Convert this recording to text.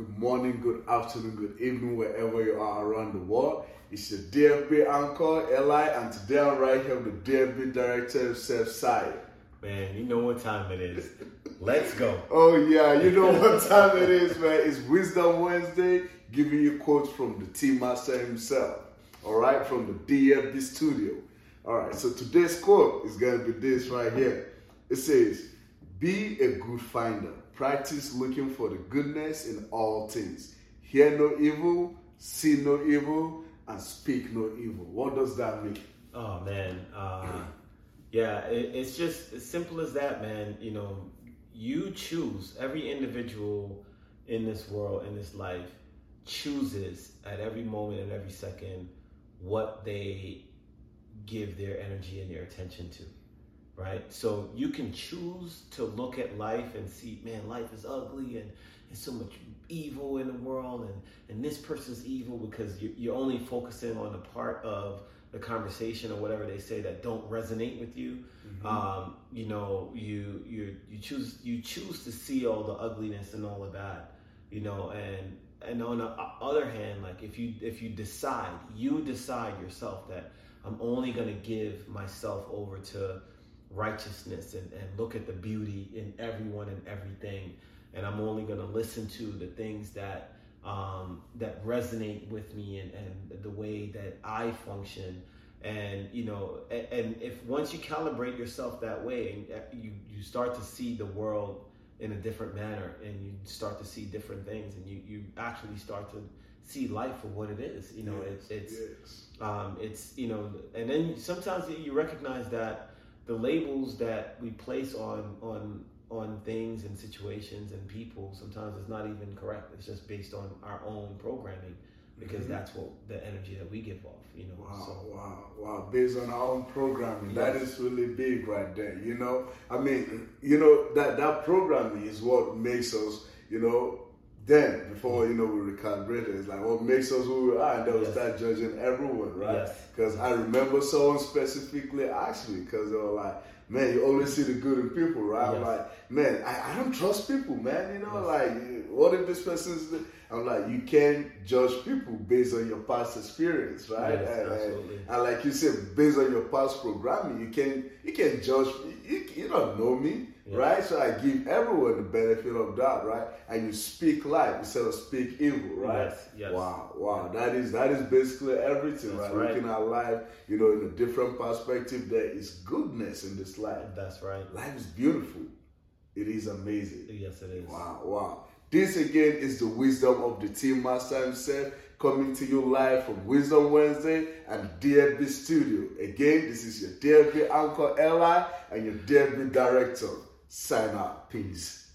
good morning, good afternoon, good evening, wherever you are around the world. It's your DFB anchor, Eli, and today I'm right here with the DFB director himself, Sai. Man, you know what time it is. Let's go. Oh, yeah, you know what time it is, man. It's Wisdom Wednesday, giving you quotes from the Tea Master himself, all right, from the DFB studio. All right, so today's quote is going to be this right here. It says, Be a good finder. Practice looking for the goodness in all things. Hear no evil, see no evil, and speak no evil. What does that mean? Oh, man. Uh, yeah, it, it's just as simple as that, man. You know, you choose, every individual in this world, in this life, chooses at every moment and every second what they give their energy and their attention to right so you can choose to look at life and see man life is ugly and there's so much evil in the world and and this person's evil because you, you're only focusing on the part of the conversation or whatever they say that don't resonate with you mm-hmm. um, you know you you you choose you choose to see all the ugliness and all of that you know and and on the other hand like if you if you decide you decide yourself that i'm only going to give myself over to righteousness and, and look at the beauty in everyone and everything and i'm only going to listen to the things that um, that resonate with me and, and the way that i function and you know and, and if once you calibrate yourself that way and uh, you you start to see the world in a different manner and you start to see different things and you, you actually start to see life for what it is you know yes, it's it's yes. um, it's you know and then sometimes you recognize that the labels that we place on on on things and situations and people sometimes it's not even correct it's just based on our own programming because mm-hmm. that's what the energy that we give off you know wow so. wow wow based on our own programming yes. that is really big right there you know i mean you know that that programming is what makes us you know then before mm. you know we recalibrated it's like what makes us who we are and then we yes. start judging everyone right because yes. i remember someone specifically asked me because they were like man you always see the good in people right yes. like man I, I don't trust people man you know like what if this person's I'm like, you can't judge people based on your past experience, right? Yes, and, absolutely. And, and, like you said, based on your past programming, you can you can judge. You, you don't know me, yes. right? So I give everyone the benefit of that, right? And you speak life instead of speak evil, right? Yes. yes. Wow, wow. That is that is basically everything, right? right? Looking at life, you know, in a different perspective. There is goodness in this life. That's right. Life is beautiful. It is amazing. Yes, it is. Wow, wow. This again is the wisdom of the Tea Master himself coming to you live from Wisdom Wednesday and DFB Studio. Again, this is your DFB Uncle Eli and your DFB Director. Sign out. Peace.